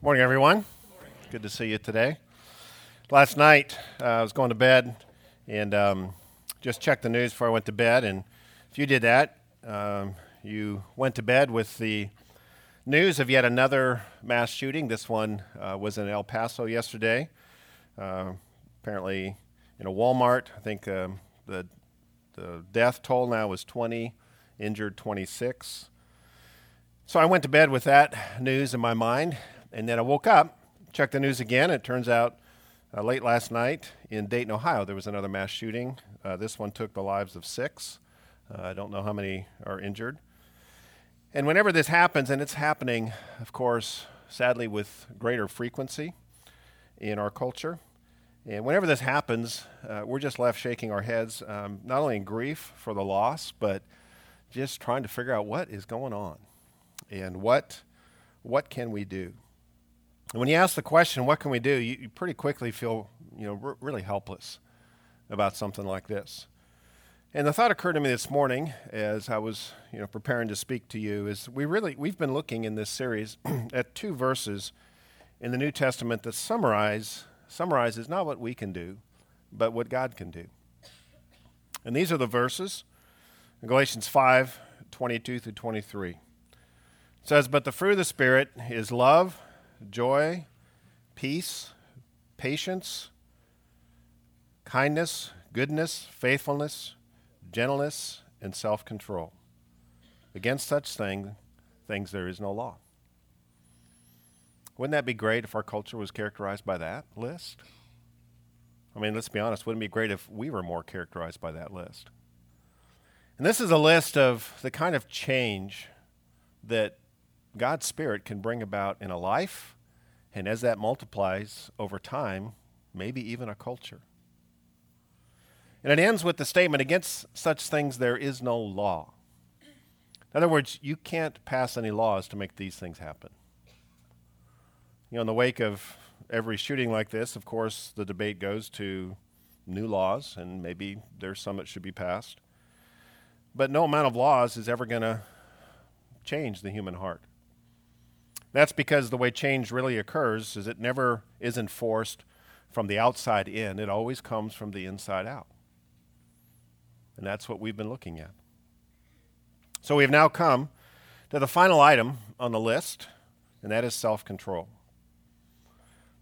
Morning, everyone. Good to see you today. Last night, uh, I was going to bed and um, just checked the news before I went to bed. And if you did that, um, you went to bed with the news of yet another mass shooting. This one uh, was in El Paso yesterday. Uh, apparently, in a Walmart. I think um, the the death toll now is 20, injured 26. So I went to bed with that news in my mind. And then I woke up, checked the news again. It turns out uh, late last night in Dayton, Ohio, there was another mass shooting. Uh, this one took the lives of six. Uh, I don't know how many are injured. And whenever this happens, and it's happening, of course, sadly, with greater frequency in our culture, and whenever this happens, uh, we're just left shaking our heads, um, not only in grief for the loss, but just trying to figure out what is going on and what, what can we do. When you ask the question, what can we do, you, you pretty quickly feel you know, r- really helpless about something like this. And the thought occurred to me this morning as I was you know, preparing to speak to you is we really, we've been looking in this series at two verses in the New Testament that summarize, summarizes not what we can do, but what God can do. And these are the verses Galatians 5 22 through 23. It says, But the fruit of the Spirit is love joy, peace, patience, kindness, goodness, faithfulness, gentleness, and self control. Against such thing, things there is no law. Wouldn't that be great if our culture was characterized by that list? I mean, let's be honest, wouldn't it be great if we were more characterized by that list? And this is a list of the kind of change that God's Spirit can bring about in a life, and as that multiplies over time, maybe even a culture. And it ends with the statement against such things there is no law. In other words, you can't pass any laws to make these things happen. You know, in the wake of every shooting like this, of course, the debate goes to new laws, and maybe there's some that should be passed. But no amount of laws is ever going to change the human heart. That's because the way change really occurs is it never is enforced from the outside in, it always comes from the inside out. And that's what we've been looking at. So we have now come to the final item on the list, and that is self control.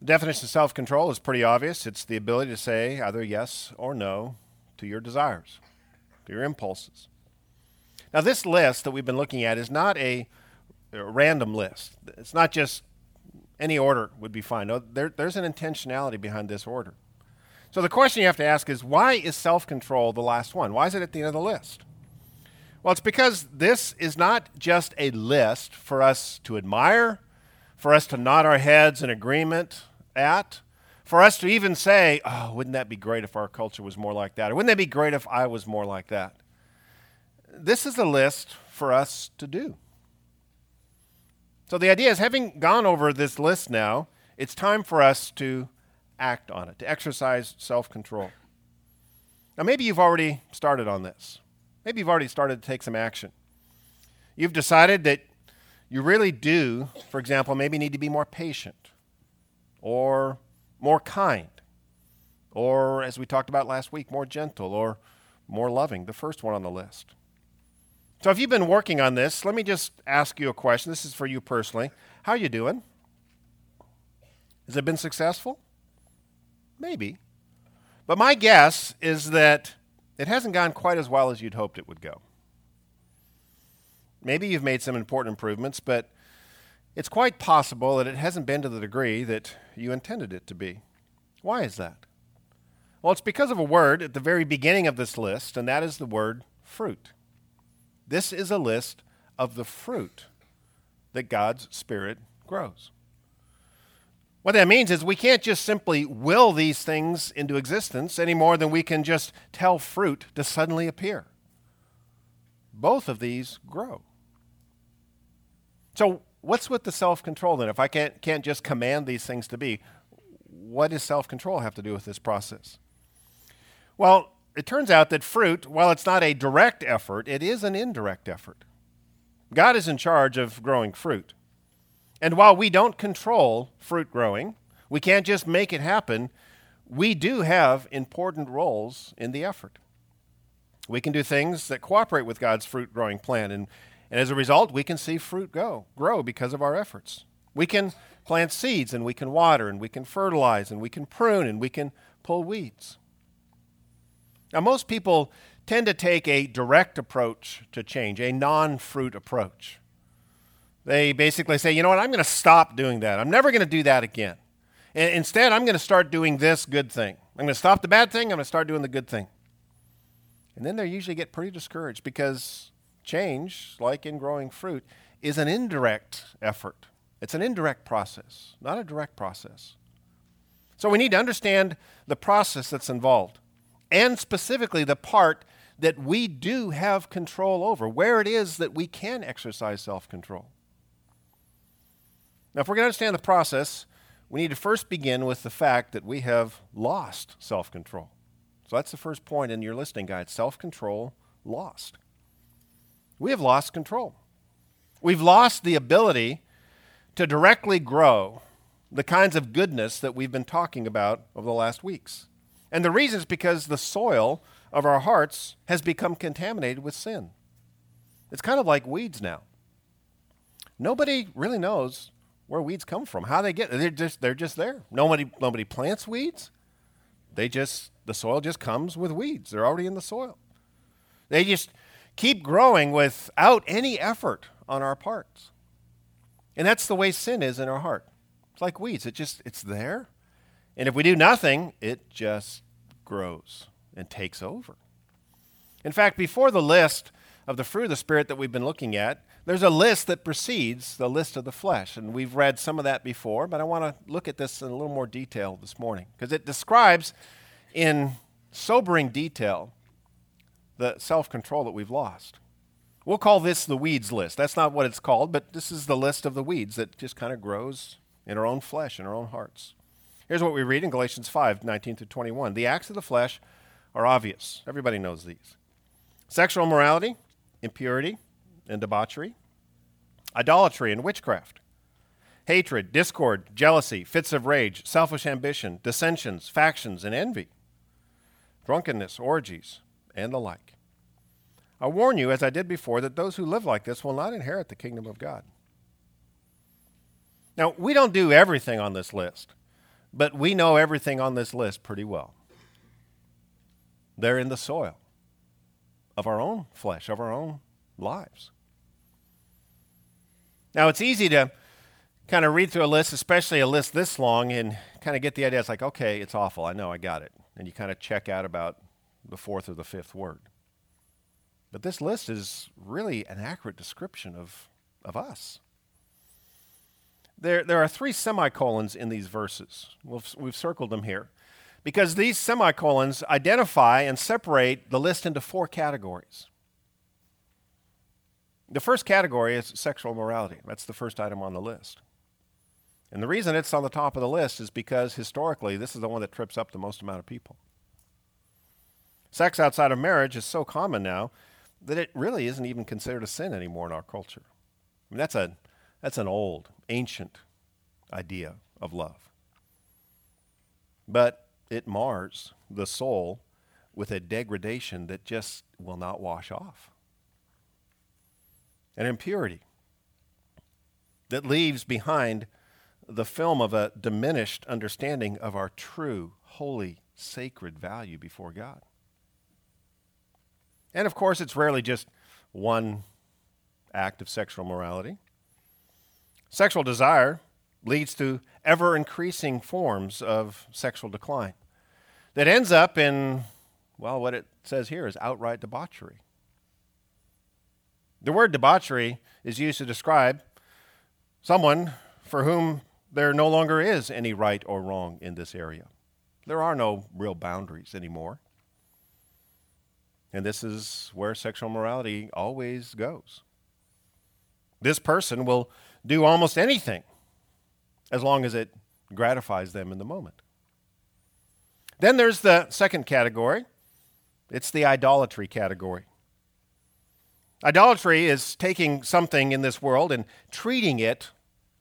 The definition of self control is pretty obvious it's the ability to say either yes or no to your desires, to your impulses. Now, this list that we've been looking at is not a a random list. It's not just any order would be fine. No, there, there's an intentionality behind this order. So the question you have to ask is why is self control the last one? Why is it at the end of the list? Well, it's because this is not just a list for us to admire, for us to nod our heads in agreement at, for us to even say, oh, wouldn't that be great if our culture was more like that? Or wouldn't that be great if I was more like that? This is a list for us to do. So the idea is having gone over this list now, it's time for us to act on it, to exercise self control. Now, maybe you've already started on this. Maybe you've already started to take some action. You've decided that you really do, for example, maybe need to be more patient or more kind or, as we talked about last week, more gentle or more loving, the first one on the list. So if you've been working on this, let me just ask you a question. This is for you personally. How are you doing? Has it been successful? Maybe. But my guess is that it hasn't gone quite as well as you'd hoped it would go. Maybe you've made some important improvements, but it's quite possible that it hasn't been to the degree that you intended it to be. Why is that? Well, it's because of a word at the very beginning of this list, and that is the word fruit. This is a list of the fruit that God's Spirit grows. What that means is we can't just simply will these things into existence any more than we can just tell fruit to suddenly appear. Both of these grow. So, what's with the self control then? If I can't, can't just command these things to be, what does self control have to do with this process? Well, it turns out that fruit, while it's not a direct effort, it is an indirect effort. God is in charge of growing fruit. And while we don't control fruit growing, we can't just make it happen, we do have important roles in the effort. We can do things that cooperate with God's fruit growing plan, and, and as a result, we can see fruit go, grow because of our efforts. We can plant seeds, and we can water, and we can fertilize, and we can prune, and we can pull weeds. Now, most people tend to take a direct approach to change, a non fruit approach. They basically say, you know what, I'm going to stop doing that. I'm never going to do that again. And instead, I'm going to start doing this good thing. I'm going to stop the bad thing, I'm going to start doing the good thing. And then they usually get pretty discouraged because change, like in growing fruit, is an indirect effort. It's an indirect process, not a direct process. So we need to understand the process that's involved and specifically the part that we do have control over, where it is that we can exercise self control. Now, if we're going to understand the process, we need to first begin with the fact that we have lost self control. So that's the first point in your listening guide self control lost. We have lost control. We've lost the ability to directly grow the kinds of goodness that we've been talking about over the last weeks. And the reason is because the soil of our hearts has become contaminated with sin. It's kind of like weeds now. Nobody really knows where weeds come from, how they get they're just they're just there. Nobody nobody plants weeds. They just the soil just comes with weeds. They're already in the soil. They just keep growing without any effort on our parts. And that's the way sin is in our heart. It's like weeds. It just it's there. And if we do nothing, it just grows and takes over. In fact, before the list of the fruit of the Spirit that we've been looking at, there's a list that precedes the list of the flesh. And we've read some of that before, but I want to look at this in a little more detail this morning because it describes in sobering detail the self control that we've lost. We'll call this the weeds list. That's not what it's called, but this is the list of the weeds that just kind of grows in our own flesh, in our own hearts. Here's what we read in Galatians 5 19 to 21. The acts of the flesh are obvious. Everybody knows these sexual immorality, impurity, and debauchery, idolatry and witchcraft, hatred, discord, jealousy, fits of rage, selfish ambition, dissensions, factions, and envy, drunkenness, orgies, and the like. I warn you, as I did before, that those who live like this will not inherit the kingdom of God. Now, we don't do everything on this list. But we know everything on this list pretty well. They're in the soil of our own flesh, of our own lives. Now, it's easy to kind of read through a list, especially a list this long, and kind of get the idea. It's like, okay, it's awful. I know, I got it. And you kind of check out about the fourth or the fifth word. But this list is really an accurate description of, of us. There, there are three semicolons in these verses. We've, we've circled them here because these semicolons identify and separate the list into four categories. The first category is sexual morality. That's the first item on the list. And the reason it's on the top of the list is because historically, this is the one that trips up the most amount of people. Sex outside of marriage is so common now that it really isn't even considered a sin anymore in our culture. I mean, that's, a, that's an old, ancient idea of love. But it mars the soul with a degradation that just will not wash off. An impurity that leaves behind the film of a diminished understanding of our true, holy, sacred value before God. And of course, it's rarely just one act of sexual morality. Sexual desire leads to ever increasing forms of sexual decline that ends up in, well, what it says here is outright debauchery. The word debauchery is used to describe someone for whom there no longer is any right or wrong in this area. There are no real boundaries anymore. And this is where sexual morality always goes. This person will do almost anything as long as it gratifies them in the moment. Then there's the second category it's the idolatry category. Idolatry is taking something in this world and treating it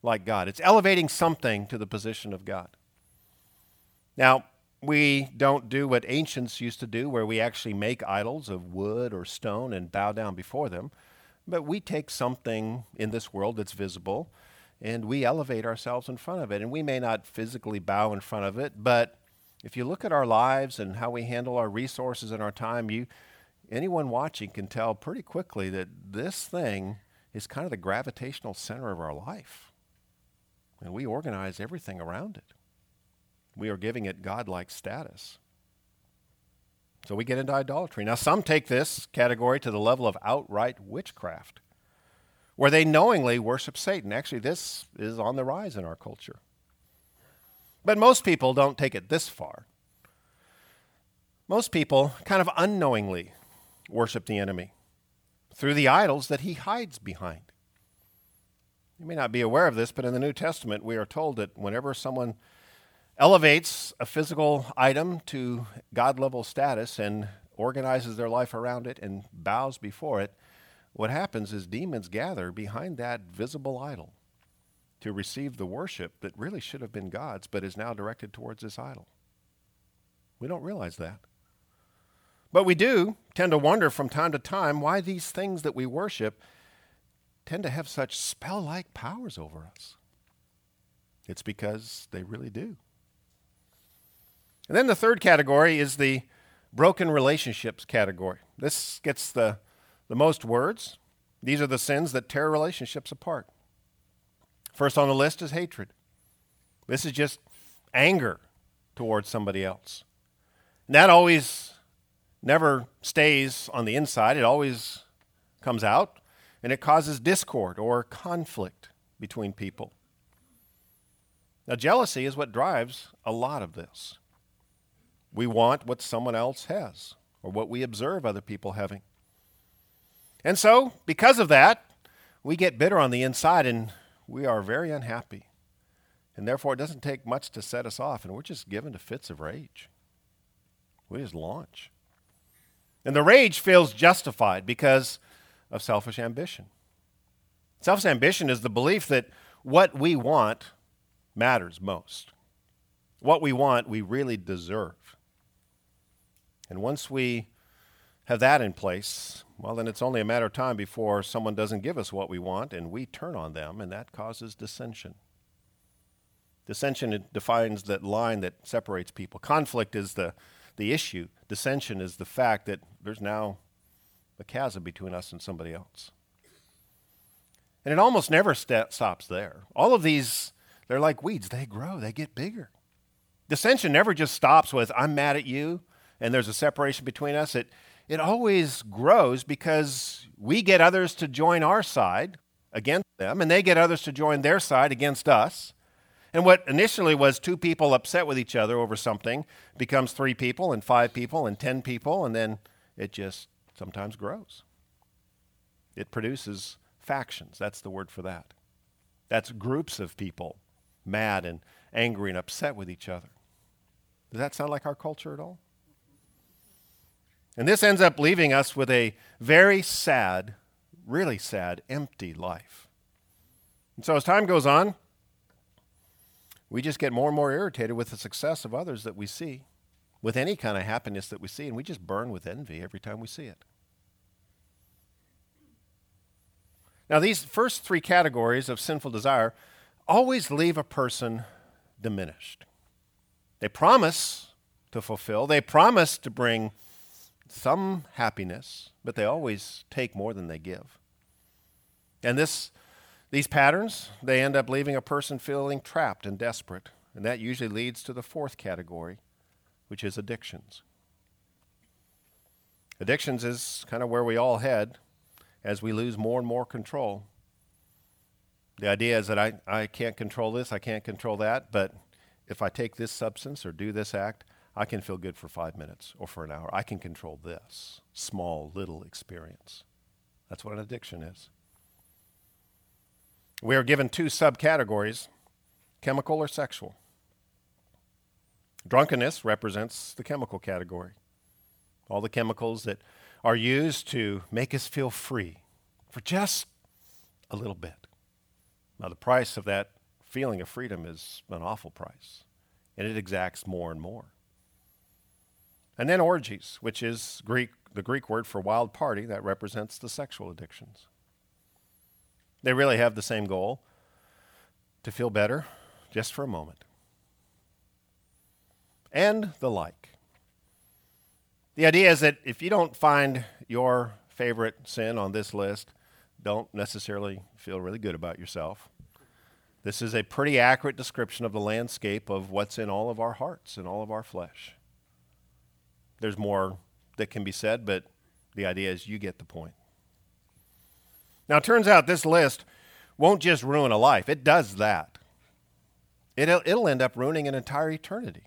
like God. It's elevating something to the position of God. Now, we don't do what ancients used to do, where we actually make idols of wood or stone and bow down before them, but we take something in this world that's visible and we elevate ourselves in front of it. And we may not physically bow in front of it, but if you look at our lives and how we handle our resources and our time, you anyone watching can tell pretty quickly that this thing is kind of the gravitational center of our life. And we organize everything around it. We are giving it godlike status. So we get into idolatry. Now, some take this category to the level of outright witchcraft, where they knowingly worship Satan. Actually, this is on the rise in our culture. But most people don't take it this far. Most people kind of unknowingly worship the enemy through the idols that he hides behind. You may not be aware of this, but in the New Testament, we are told that whenever someone elevates a physical item to God level status and organizes their life around it and bows before it, what happens is demons gather behind that visible idol to receive the worship that really should have been God's but is now directed towards this idol. We don't realize that. But we do tend to wonder from time to time why these things that we worship tend to have such spell like powers over us. It's because they really do. And then the third category is the broken relationships category. This gets the, the most words. These are the sins that tear relationships apart. First on the list is hatred. This is just anger towards somebody else. And that always never stays on the inside, it always comes out, and it causes discord or conflict between people. Now, jealousy is what drives a lot of this. We want what someone else has or what we observe other people having. And so, because of that, we get bitter on the inside and we are very unhappy. And therefore, it doesn't take much to set us off, and we're just given to fits of rage. We just launch. And the rage feels justified because of selfish ambition. Selfish ambition is the belief that what we want matters most. What we want, we really deserve. And once we have that in place, well, then it's only a matter of time before someone doesn't give us what we want and we turn on them, and that causes dissension. Dissension defines that line that separates people. Conflict is the the issue. Dissension is the fact that there's now a chasm between us and somebody else. And it almost never st- stops there. All of these, they're like weeds, they grow, they get bigger. Dissension never just stops with, I'm mad at you, and there's a separation between us. It, it always grows because we get others to join our side against them, and they get others to join their side against us. And what initially was two people upset with each other over something becomes three people and five people and ten people, and then it just sometimes grows. It produces factions. That's the word for that. That's groups of people mad and angry and upset with each other. Does that sound like our culture at all? And this ends up leaving us with a very sad, really sad, empty life. And so as time goes on, we just get more and more irritated with the success of others that we see, with any kind of happiness that we see, and we just burn with envy every time we see it. Now, these first three categories of sinful desire always leave a person diminished. They promise to fulfill, they promise to bring some happiness, but they always take more than they give. And this these patterns, they end up leaving a person feeling trapped and desperate, and that usually leads to the fourth category, which is addictions. Addictions is kind of where we all head as we lose more and more control. The idea is that I, I can't control this, I can't control that, but if I take this substance or do this act, I can feel good for five minutes or for an hour. I can control this small, little experience. That's what an addiction is. We are given two subcategories chemical or sexual. Drunkenness represents the chemical category. All the chemicals that are used to make us feel free for just a little bit. Now, the price of that feeling of freedom is an awful price, and it exacts more and more. And then orgies, which is Greek, the Greek word for wild party that represents the sexual addictions. They really have the same goal to feel better just for a moment. And the like. The idea is that if you don't find your favorite sin on this list, don't necessarily feel really good about yourself. This is a pretty accurate description of the landscape of what's in all of our hearts and all of our flesh. There's more that can be said, but the idea is you get the point. Now, it turns out this list won't just ruin a life, it does that. It'll, it'll end up ruining an entire eternity.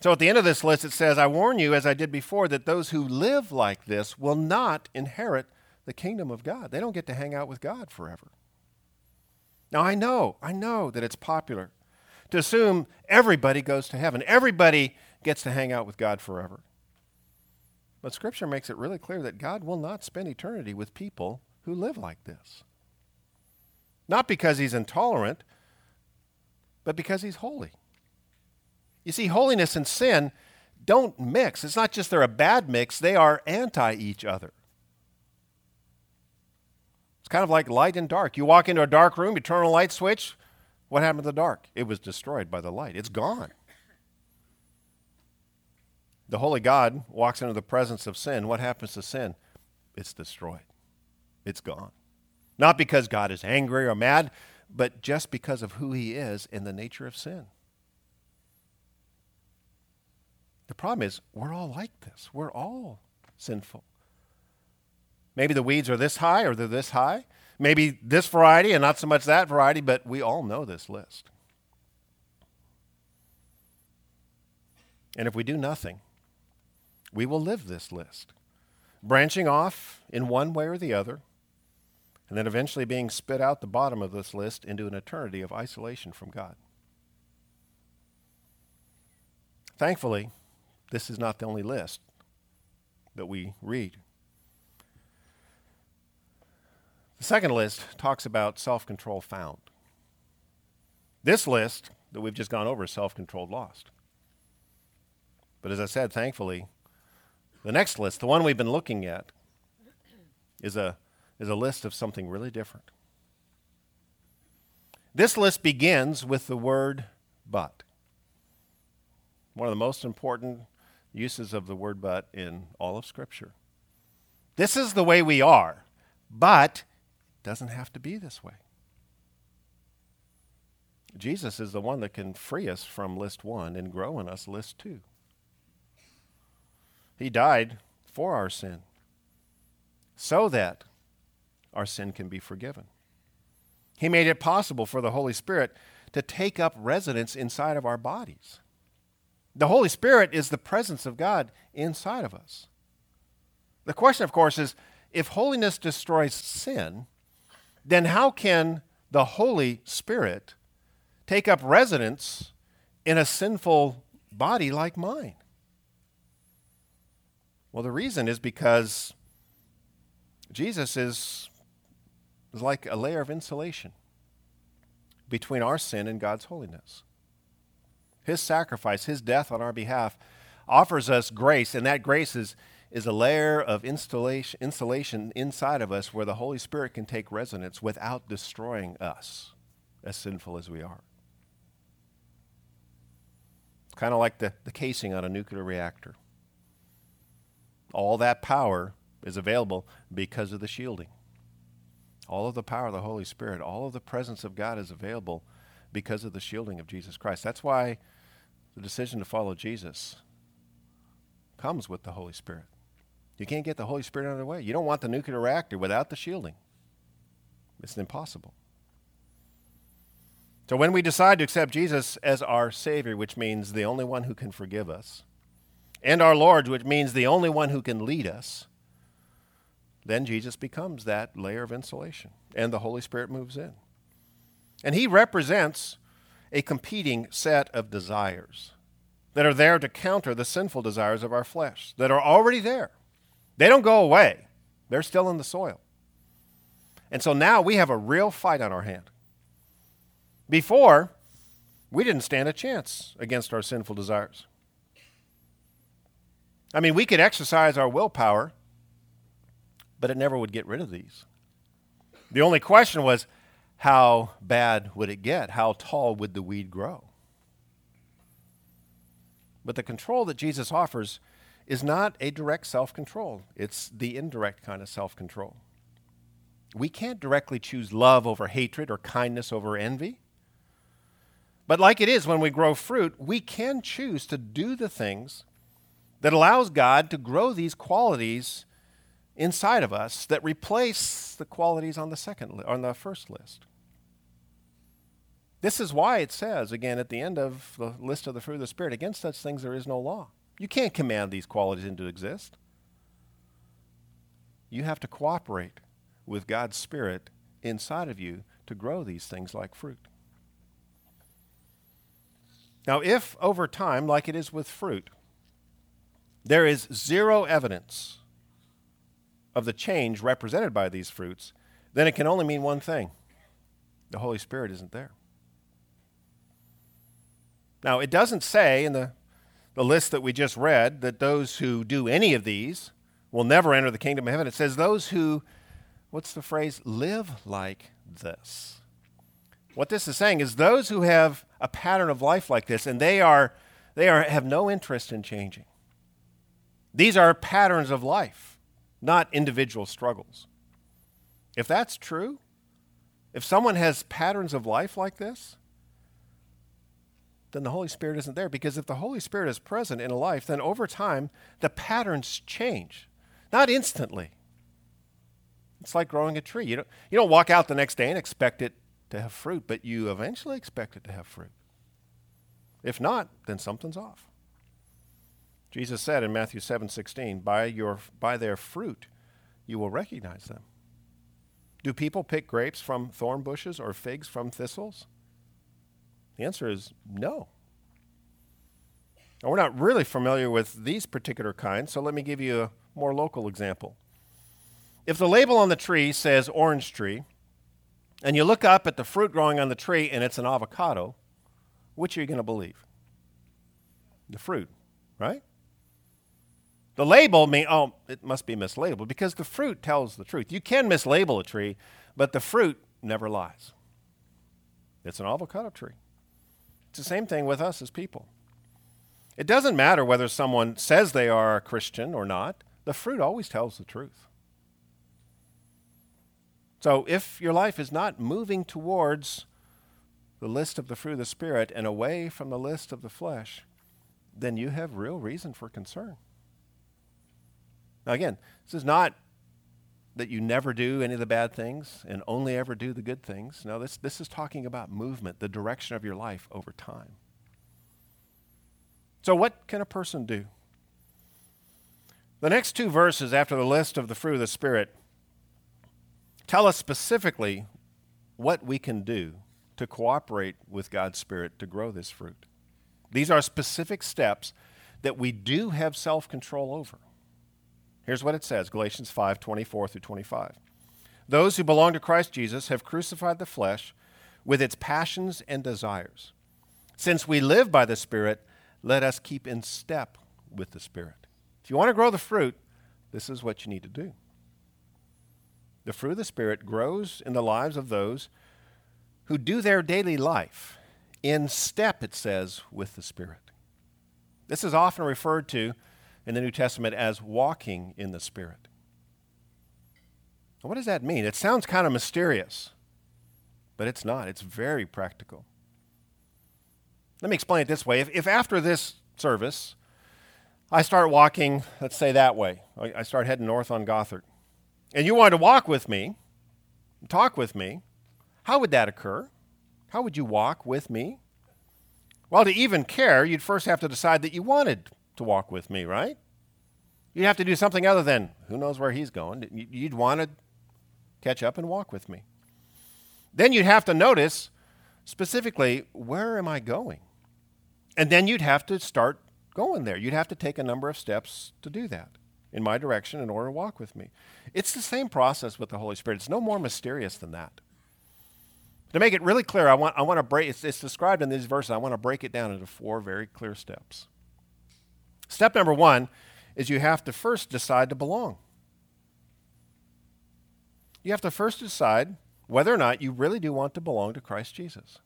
So at the end of this list, it says, I warn you, as I did before, that those who live like this will not inherit the kingdom of God. They don't get to hang out with God forever. Now, I know, I know that it's popular to assume everybody goes to heaven, everybody gets to hang out with God forever. But Scripture makes it really clear that God will not spend eternity with people who live like this. Not because He's intolerant, but because He's holy. You see, holiness and sin don't mix. It's not just they're a bad mix, they are anti each other. It's kind of like light and dark. You walk into a dark room, you turn on a light switch. What happened to the dark? It was destroyed by the light. It's gone. The holy God walks into the presence of sin. What happens to sin? It's destroyed. It's gone. Not because God is angry or mad, but just because of who he is in the nature of sin. The problem is, we're all like this. We're all sinful. Maybe the weeds are this high or they're this high. Maybe this variety and not so much that variety, but we all know this list. And if we do nothing, we will live this list, branching off in one way or the other, and then eventually being spit out the bottom of this list into an eternity of isolation from God. Thankfully, this is not the only list that we read. The second list talks about self control found. This list that we've just gone over is self controlled lost. But as I said, thankfully, the next list, the one we've been looking at, is a, is a list of something really different. This list begins with the word but. One of the most important uses of the word but in all of Scripture. This is the way we are, but it doesn't have to be this way. Jesus is the one that can free us from list one and grow in us list two. He died for our sin so that our sin can be forgiven. He made it possible for the Holy Spirit to take up residence inside of our bodies. The Holy Spirit is the presence of God inside of us. The question, of course, is if holiness destroys sin, then how can the Holy Spirit take up residence in a sinful body like mine? Well, the reason is because Jesus is, is like a layer of insulation between our sin and God's holiness. His sacrifice, His death on our behalf, offers us grace, and that grace is is a layer of insulation inside of us where the Holy Spirit can take residence without destroying us, as sinful as we are. It's kind of like the, the casing on a nuclear reactor. All that power is available because of the shielding. All of the power of the Holy Spirit, all of the presence of God is available because of the shielding of Jesus Christ. That's why the decision to follow Jesus comes with the Holy Spirit. You can't get the Holy Spirit out of the way. You don't want the nuclear reactor without the shielding. It's impossible. So when we decide to accept Jesus as our Savior, which means the only one who can forgive us, and our Lord, which means the only one who can lead us, then Jesus becomes that layer of insulation, and the Holy Spirit moves in. And He represents a competing set of desires that are there to counter the sinful desires of our flesh, that are already there. They don't go away, they're still in the soil. And so now we have a real fight on our hand. Before, we didn't stand a chance against our sinful desires. I mean, we could exercise our willpower, but it never would get rid of these. The only question was how bad would it get? How tall would the weed grow? But the control that Jesus offers is not a direct self control, it's the indirect kind of self control. We can't directly choose love over hatred or kindness over envy. But like it is when we grow fruit, we can choose to do the things that allows God to grow these qualities inside of us that replace the qualities on the second li- on the first list. This is why it says again at the end of the list of the fruit of the spirit against such things there is no law. You can't command these qualities into exist. You have to cooperate with God's spirit inside of you to grow these things like fruit. Now, if over time, like it is with fruit, there is zero evidence of the change represented by these fruits, then it can only mean one thing the Holy Spirit isn't there. Now, it doesn't say in the, the list that we just read that those who do any of these will never enter the kingdom of heaven. It says those who, what's the phrase, live like this. What this is saying is those who have a pattern of life like this and they are they are have no interest in changing. These are patterns of life, not individual struggles. If that's true, if someone has patterns of life like this, then the Holy Spirit isn't there. Because if the Holy Spirit is present in a life, then over time, the patterns change. Not instantly. It's like growing a tree. You don't, you don't walk out the next day and expect it to have fruit, but you eventually expect it to have fruit. If not, then something's off. Jesus said in Matthew 7 16, by, your, by their fruit you will recognize them. Do people pick grapes from thorn bushes or figs from thistles? The answer is no. Now, we're not really familiar with these particular kinds, so let me give you a more local example. If the label on the tree says orange tree, and you look up at the fruit growing on the tree and it's an avocado, which are you going to believe? The fruit, right? The label mean oh, it must be mislabeled because the fruit tells the truth. You can mislabel a tree, but the fruit never lies. It's an avocado tree. It's the same thing with us as people. It doesn't matter whether someone says they are a Christian or not, the fruit always tells the truth. So if your life is not moving towards the list of the fruit of the Spirit and away from the list of the flesh, then you have real reason for concern. Now, again, this is not that you never do any of the bad things and only ever do the good things. No, this, this is talking about movement, the direction of your life over time. So, what can a person do? The next two verses after the list of the fruit of the Spirit tell us specifically what we can do to cooperate with God's Spirit to grow this fruit. These are specific steps that we do have self control over. Here's what it says Galatians 5 24 through 25. Those who belong to Christ Jesus have crucified the flesh with its passions and desires. Since we live by the Spirit, let us keep in step with the Spirit. If you want to grow the fruit, this is what you need to do. The fruit of the Spirit grows in the lives of those who do their daily life in step, it says, with the Spirit. This is often referred to in the New Testament as walking in the Spirit. What does that mean? It sounds kind of mysterious, but it's not. It's very practical. Let me explain it this way. If, if after this service, I start walking, let's say that way, I, start heading north on Gothard, and you wanted to walk with me, talk with me, how would that occur? How would you walk with me? Well, to even care, you'd first have to decide that you wanted to walk with me, right? You'd have to do something other than, who knows where he's going. You'd want to catch up and walk with me. Then you'd have to notice specifically, where am I going? And then you'd have to start going there. You'd have to take a number of steps to do that. in my direction in order to walk with me. It's the same process with the Holy Spirit. It's no more mysterious than that. To make it really clear, I want, I want to break, it's, it's described in these verses, I want to break it down into four very clear steps. Step number one is you have to first decide to belong. You have to first decide whether or not you really do want to belong to Christ Jesus.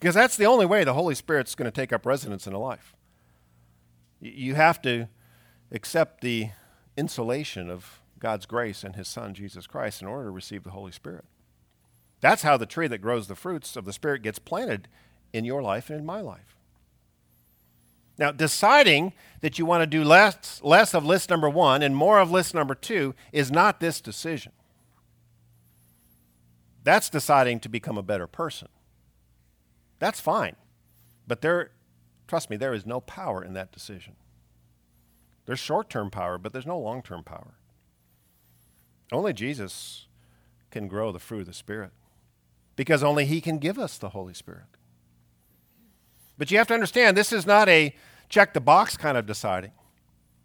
Because that's the only way the Holy Spirit's going to take up residence in a life. You have to accept the insulation of God's grace and His Son, Jesus Christ, in order to receive the Holy Spirit. That's how the tree that grows the fruits of the Spirit gets planted in your life and in my life. Now, deciding that you want to do less, less of list number one and more of list number two is not this decision. That's deciding to become a better person. That's fine. But there, trust me, there is no power in that decision. There's short term power, but there's no long term power. Only Jesus can grow the fruit of the Spirit because only He can give us the Holy Spirit. But you have to understand, this is not a check the box kind of deciding.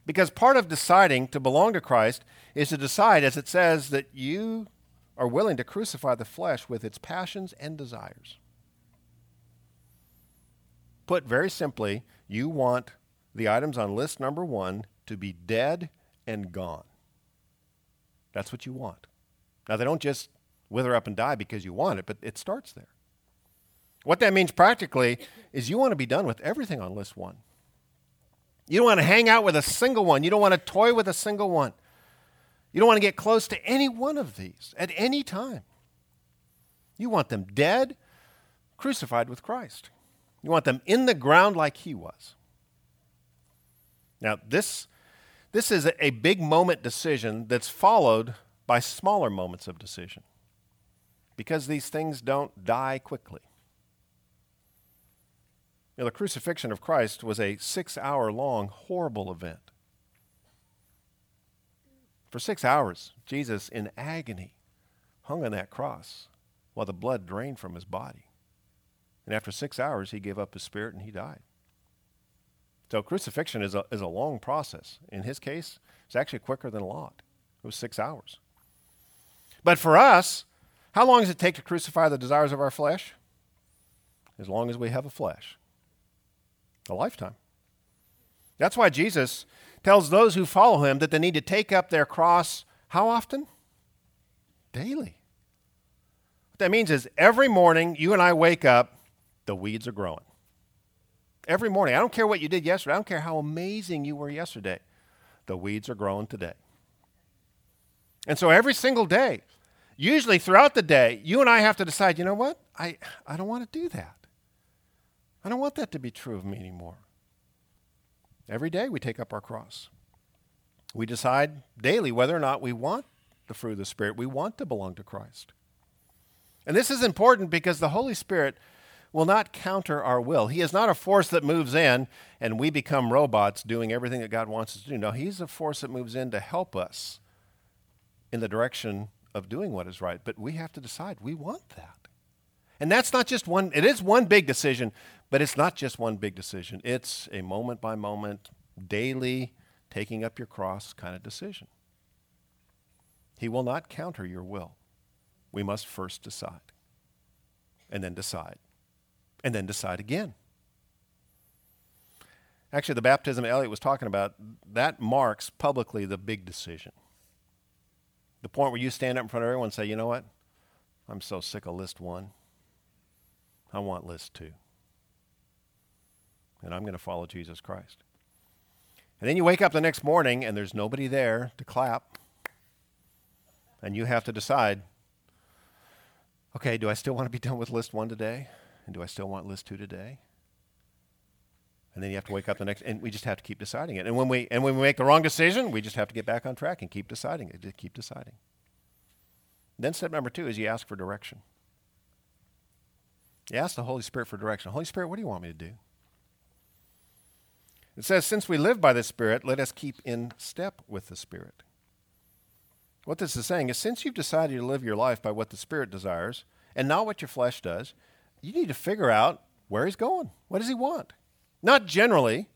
Because part of deciding to belong to Christ is to decide, as it says, that you are willing to crucify the flesh with its passions and desires. Put very simply, you want the items on list number one to be dead and gone. That's what you want. Now, they don't just wither up and die because you want it, but it starts there. What that means practically is you want to be done with everything on list one. You don't want to hang out with a single one. You don't want to toy with a single one. You don't want to get close to any one of these at any time. You want them dead, crucified with Christ. You want them in the ground like he was. Now, this, this is a big moment decision that's followed by smaller moments of decision because these things don't die quickly. You know, the crucifixion of Christ was a six hour long, horrible event. For six hours, Jesus, in agony, hung on that cross while the blood drained from his body. And after six hours, he gave up his spirit and he died. So crucifixion is a, is a long process. In his case, it's actually quicker than a lot. It was six hours. But for us, how long does it take to crucify the desires of our flesh? As long as we have a flesh. A lifetime. That's why Jesus tells those who follow him that they need to take up their cross how often? Daily. What that means is every morning you and I wake up the weeds are growing. Every morning. I don't care what you did yesterday. I don't care how amazing you were yesterday. The weeds are growing today. And so every single day, usually throughout the day, you and I have to decide, you know what? I, I don't want to do that. I don't want that to be true of me anymore. Every day we take up our cross. We decide daily whether or not we want the fruit of the Spirit. We want to belong to Christ. And this is important because the Holy Spirit will not counter our will. He is not a force that moves in and we become robots doing everything that God wants us to do. No, He's a force that moves in to help us in the direction of doing what is right. But we have to decide we want that. And that's not just one, it is one big decision, but it's not just one big decision. It's a moment by moment, daily, taking up your cross kind of decision. He will not counter your will. We must first decide, and then decide and then decide again. Actually, the baptism Elliot was talking about, that marks publicly the big decision. The point where you stand up in front of everyone and say, you know what? I'm so sick of list one. I want list two. And I'm going to follow Jesus Christ. And then you wake up the next morning and there's nobody there to clap. And you have to decide okay, do I still want to be done with list one today? And do I still want list two today? And then you have to wake up the next, and we just have to keep deciding it. And when we and when we make the wrong decision, we just have to get back on track and keep deciding it. Keep deciding. Then step number two is you ask for direction. You ask the Holy Spirit for direction. Holy Spirit, what do you want me to do? It says, since we live by the Spirit, let us keep in step with the Spirit. What this is saying is, since you've decided to live your life by what the Spirit desires and not what your flesh does, you need to figure out where he's going. What does he want? Not generally,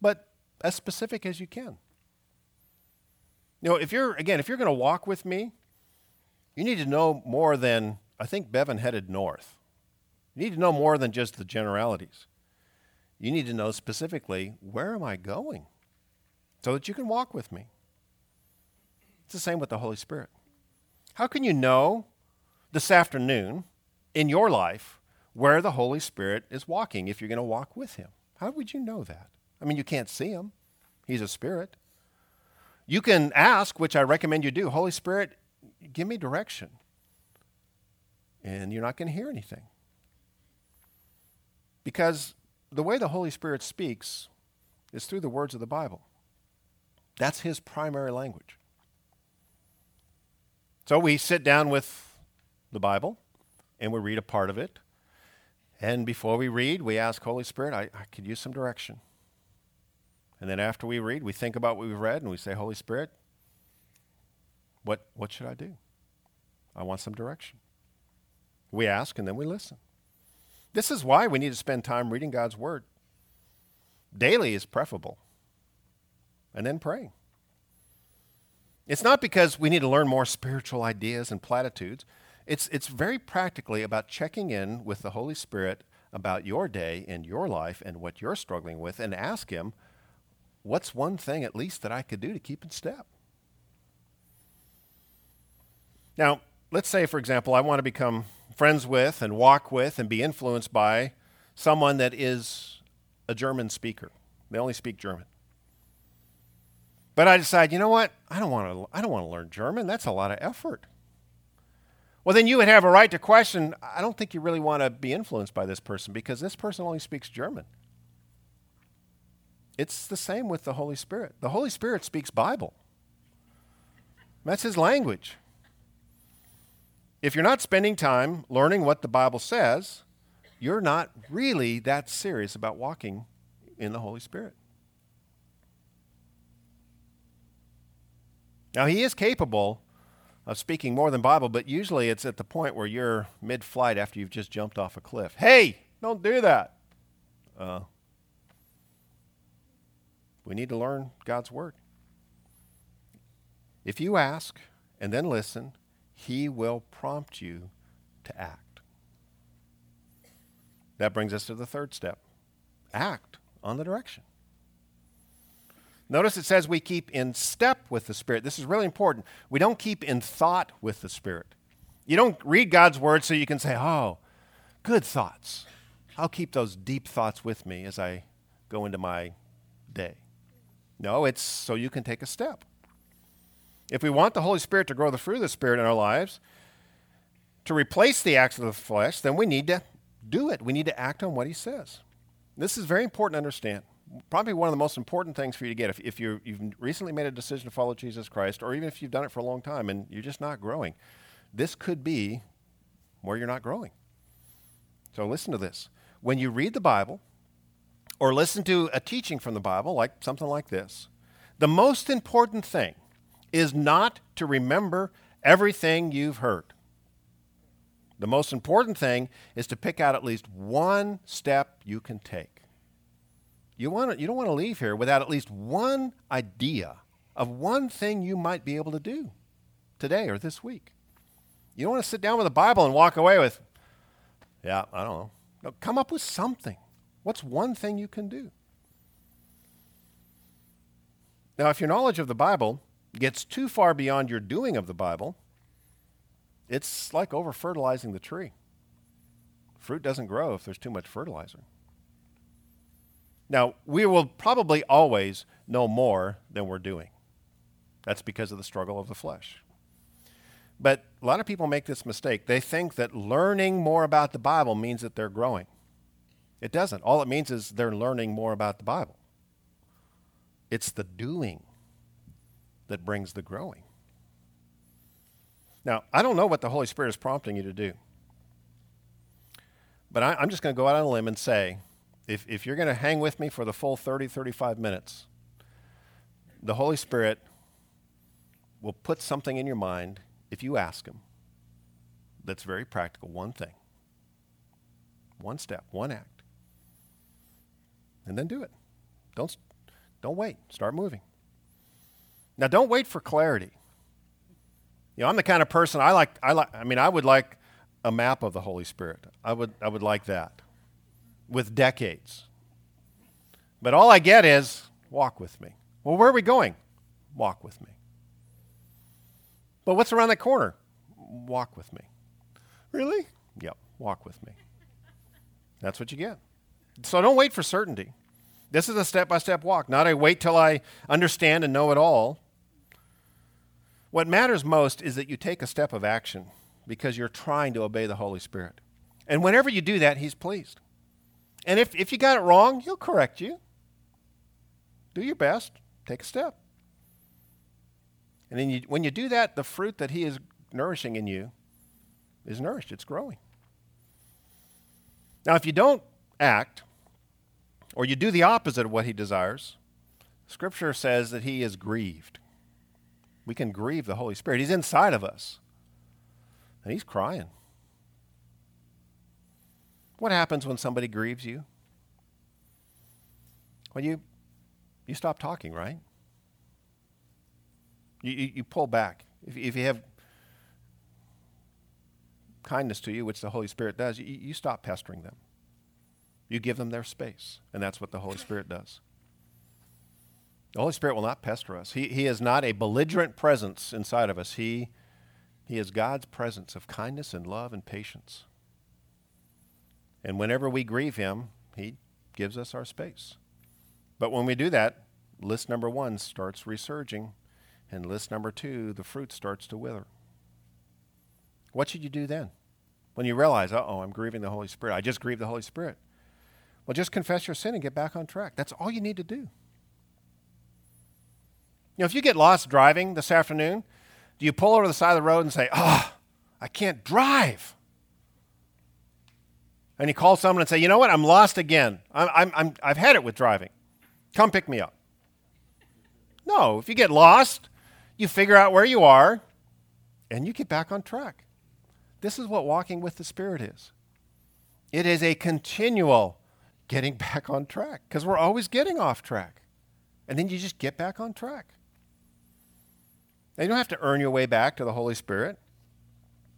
but as specific as you can. You know, if you're, again, if you're going to walk with me, you need to know more than, I think Bevan headed north. You need to know more than just the generalities. You need to know specifically, where am I going? So that you can walk with me. It's the same with the Holy Spirit. How can you know this afternoon in your life where the Holy Spirit is walking if you're going to walk with Him? How would you know that? I mean, you can't see Him, He's a Spirit. You can ask, which I recommend you do Holy Spirit, give me direction. And you're not going to hear anything. Because the way the Holy Spirit speaks is through the words of the Bible. That's his primary language. So we sit down with the Bible and we read a part of it. And before we read, we ask Holy Spirit, I, I could use some direction. And then after we read, we think about what we've read and we say, Holy Spirit, what, what should I do? I want some direction. We ask and then we listen. This is why we need to spend time reading God's Word. Daily is preferable. And then praying. It's not because we need to learn more spiritual ideas and platitudes. It's, it's very practically about checking in with the Holy Spirit about your day and your life and what you're struggling with and ask Him, what's one thing at least that I could do to keep in step? Now, let's say, for example, I want to become friends with and walk with and be influenced by someone that is a German speaker. They only speak German. But I decide, you know what? I don't want to I don't want to learn German. That's a lot of effort. Well, then you would have a right to question, I don't think you really want to be influenced by this person because this person only speaks German. It's the same with the Holy Spirit. The Holy Spirit speaks Bible. That's his language. If you're not spending time learning what the Bible says, you're not really that serious about walking in the Holy Spirit. Now, he is capable of speaking more than Bible, but usually it's at the point where you're mid flight after you've just jumped off a cliff. Hey, don't do that. Uh, we need to learn God's Word. If you ask and then listen, he will prompt you to act. That brings us to the third step act on the direction. Notice it says we keep in step with the Spirit. This is really important. We don't keep in thought with the Spirit. You don't read God's Word so you can say, oh, good thoughts. I'll keep those deep thoughts with me as I go into my day. No, it's so you can take a step. If we want the Holy Spirit to grow the fruit of the Spirit in our lives, to replace the acts of the flesh, then we need to do it. We need to act on what He says. This is very important to understand. Probably one of the most important things for you to get if, if you have recently made a decision to follow Jesus Christ, or even if you've done it for a long time and you're just not growing. This could be where you're not growing. So listen to this. When you read the Bible, or listen to a teaching from the Bible, like something like this, the most important thing is not to remember everything you've heard. The most important thing is to pick out at least one step you can take. You, want to, you don't want to leave here without at least one idea of one thing you might be able to do today or this week. You don't want to sit down with a Bible and walk away with, yeah, I don't know. No, come up with something. What's one thing you can do? Now, if your knowledge of the Bible gets too far beyond your doing of the Bible, it's like over fertilizing the tree. Fruit doesn't grow if there's too much fertilizer. Now, we will probably always know more than we're doing. That's because of the struggle of the flesh. But a lot of people make this mistake. They think that learning more about the Bible means that they're growing. It doesn't. All it means is they're learning more about the Bible. It's the doing that brings the growing. Now, I don't know what the Holy Spirit is prompting you to do. But I, am just going to go out on a limb and say if, if you're going to hang with me for the full 30, 35 minutes, the Holy Spirit will put something in your mind if you ask Him that's very practical one thing, one step, one act. And then do it. Don't, don't wait. Start moving. Now, don't wait for clarity. You know, I'm the kind of person I like. I like. I mean, I would like a map of the Holy Spirit. I would. I would like that, with decades. But all I get is walk with me. Well, where are we going? Walk with me. But what's around that corner? Walk with me. Really? Yep. Walk with me. That's what you get. So don't wait for certainty. This is a step by step walk, not a wait till I understand and know it all. What matters most is that you take a step of action because you're trying to obey the Holy Spirit. And whenever you do that, He's pleased. And if, if you got it wrong, He'll correct you. Do your best, take a step. And then you, when you do that, the fruit that He is nourishing in you is nourished, it's growing. Now, if you don't act, or you do the opposite of what He desires, Scripture says that He is grieved. We can grieve the Holy Spirit. He's inside of us, and He's crying. What happens when somebody grieves you? Well, you, you stop talking, right? You, you, you pull back. If, if you have kindness to you, which the Holy Spirit does, you, you stop pestering them. You give them their space, and that's what the Holy Spirit does. The Holy Spirit will not pester us. He, he is not a belligerent presence inside of us. He, he is God's presence of kindness and love and patience. And whenever we grieve Him, He gives us our space. But when we do that, list number one starts resurging, and list number two, the fruit starts to wither. What should you do then? When you realize, uh oh, I'm grieving the Holy Spirit. I just grieved the Holy Spirit. Well, just confess your sin and get back on track. That's all you need to do. You know, if you get lost driving this afternoon, do you pull over the side of the road and say, oh, I can't drive? And you call someone and say, you know what, I'm lost again. I'm, I'm, I'm, I've had it with driving. Come pick me up. No, if you get lost, you figure out where you are and you get back on track. This is what walking with the Spirit is it is a continual getting back on track because we're always getting off track. And then you just get back on track. Now, you don't have to earn your way back to the Holy Spirit.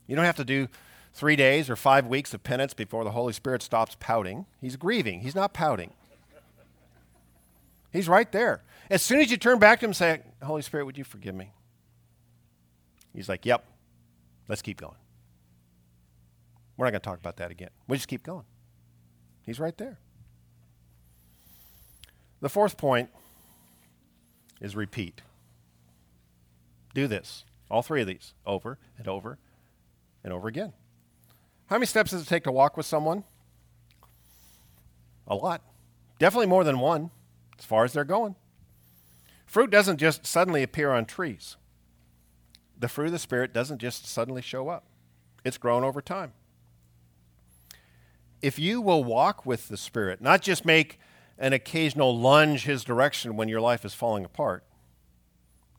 You don't have to do three days or five weeks of penance before the Holy Spirit stops pouting. He's grieving, he's not pouting. He's right there. As soon as you turn back to him and say, Holy Spirit, would you forgive me? He's like, Yep, let's keep going. We're not going to talk about that again. We'll just keep going. He's right there. The fourth point is repeat. Do this, all three of these, over and over and over again. How many steps does it take to walk with someone? A lot. Definitely more than one, as far as they're going. Fruit doesn't just suddenly appear on trees. The fruit of the Spirit doesn't just suddenly show up, it's grown over time. If you will walk with the Spirit, not just make an occasional lunge his direction when your life is falling apart,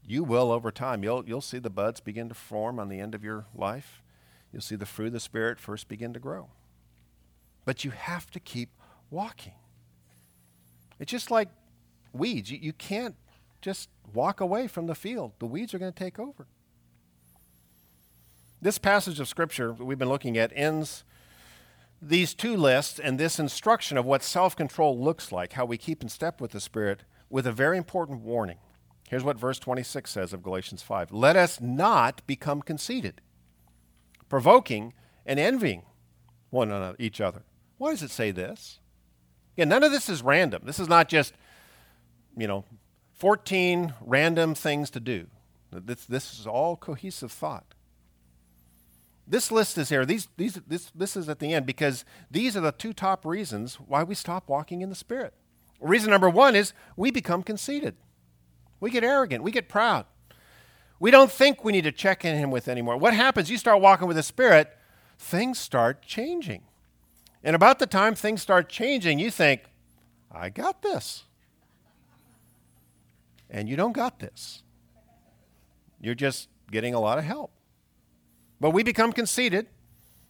you will over time. You'll, you'll see the buds begin to form on the end of your life. You'll see the fruit of the Spirit first begin to grow. But you have to keep walking. It's just like weeds. You, you can't just walk away from the field, the weeds are going to take over. This passage of Scripture that we've been looking at ends these two lists and this instruction of what self control looks like, how we keep in step with the Spirit, with a very important warning. Here's what verse 26 says of Galatians 5 Let us not become conceited, provoking and envying one another, each other. Why does it say this? Again, none of this is random. This is not just, you know, 14 random things to do. This, this is all cohesive thought. This list is here. These, these, this, this is at the end because these are the two top reasons why we stop walking in the Spirit. Reason number one is we become conceited. We get arrogant. We get proud. We don't think we need to check in Him with anymore. What happens? You start walking with the Spirit, things start changing. And about the time things start changing, you think, I got this. And you don't got this. You're just getting a lot of help. But we become conceited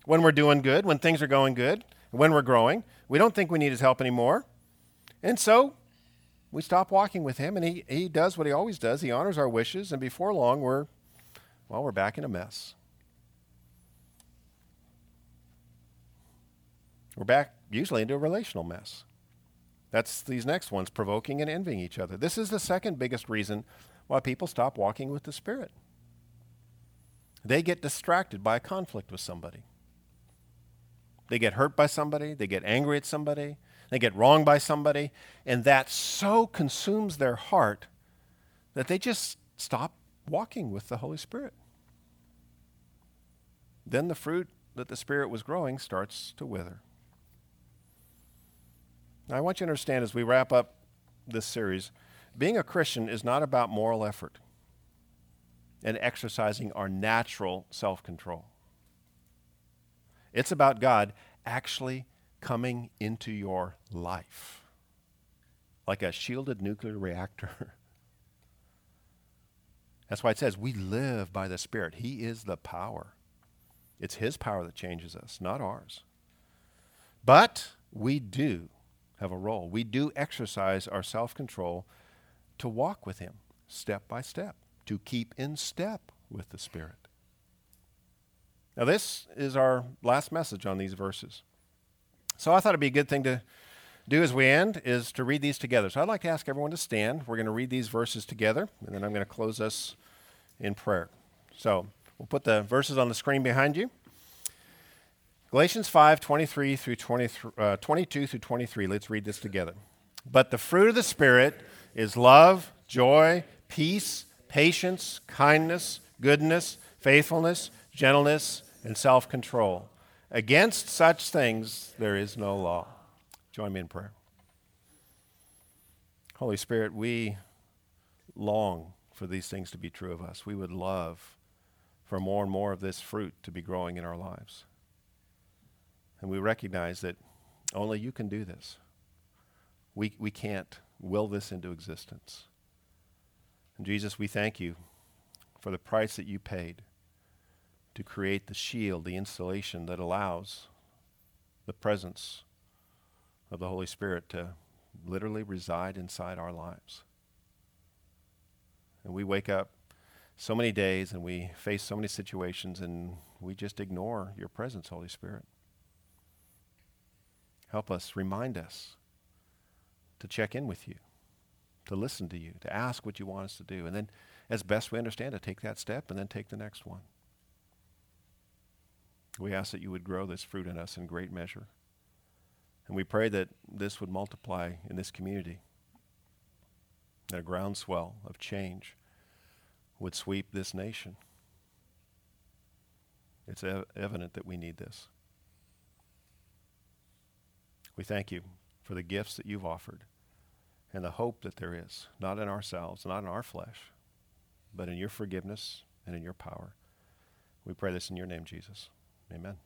when we're doing good, when things are going good, when we're growing. We don't think we need his help anymore. And so we stop walking with him, and he, he does what he always does. He honors our wishes, and before long, we're, well, we're back in a mess. We're back usually into a relational mess. That's these next ones, provoking and envying each other. This is the second biggest reason why people stop walking with the Spirit. They get distracted by a conflict with somebody. They get hurt by somebody, they get angry at somebody, they get wronged by somebody, and that so consumes their heart that they just stop walking with the Holy Spirit. Then the fruit that the Spirit was growing starts to wither. Now, I want you to understand as we wrap up this series, being a Christian is not about moral effort and exercising our natural self control. It's about God actually coming into your life like a shielded nuclear reactor. That's why it says we live by the Spirit. He is the power. It's His power that changes us, not ours. But we do have a role. We do exercise our self control to walk with Him step by step, to keep in step with the Spirit. Now, this is our last message on these verses. So I thought it'd be a good thing to do as we end is to read these together. So I'd like to ask everyone to stand. We're going to read these verses together, and then I'm going to close us in prayer. So we'll put the verses on the screen behind you. Galatians 5 23 through 23, uh, 22 through 23. Let's read this together. But the fruit of the Spirit is love, joy, peace, patience, kindness, goodness, faithfulness gentleness, and self control. Against such things there is no law. Join me in prayer. Holy Spirit, we long for these things to be true of us. We would love for more and more of this fruit to be growing in our lives. And we recognize that only you can do this. We, we can't will this into existence. And Jesus, we thank you for the price that you paid to create the shield, the insulation that allows the presence of the Holy Spirit to literally reside inside our lives. And we wake up so many days and we face so many situations and we just ignore your presence, Holy Spirit. Help us, remind us to check in with you, to listen to you, to ask what you want us to do, and then, as best we understand, to take that step and then take the next one. We ask that you would grow this fruit in us in great measure. And we pray that this would multiply in this community, that a groundswell of change would sweep this nation. It's ev- evident that we need this. We thank you for the gifts that you've offered and the hope that there is, not in ourselves, not in our flesh, but in your forgiveness and in your power. We pray this in your name, Jesus. Amen.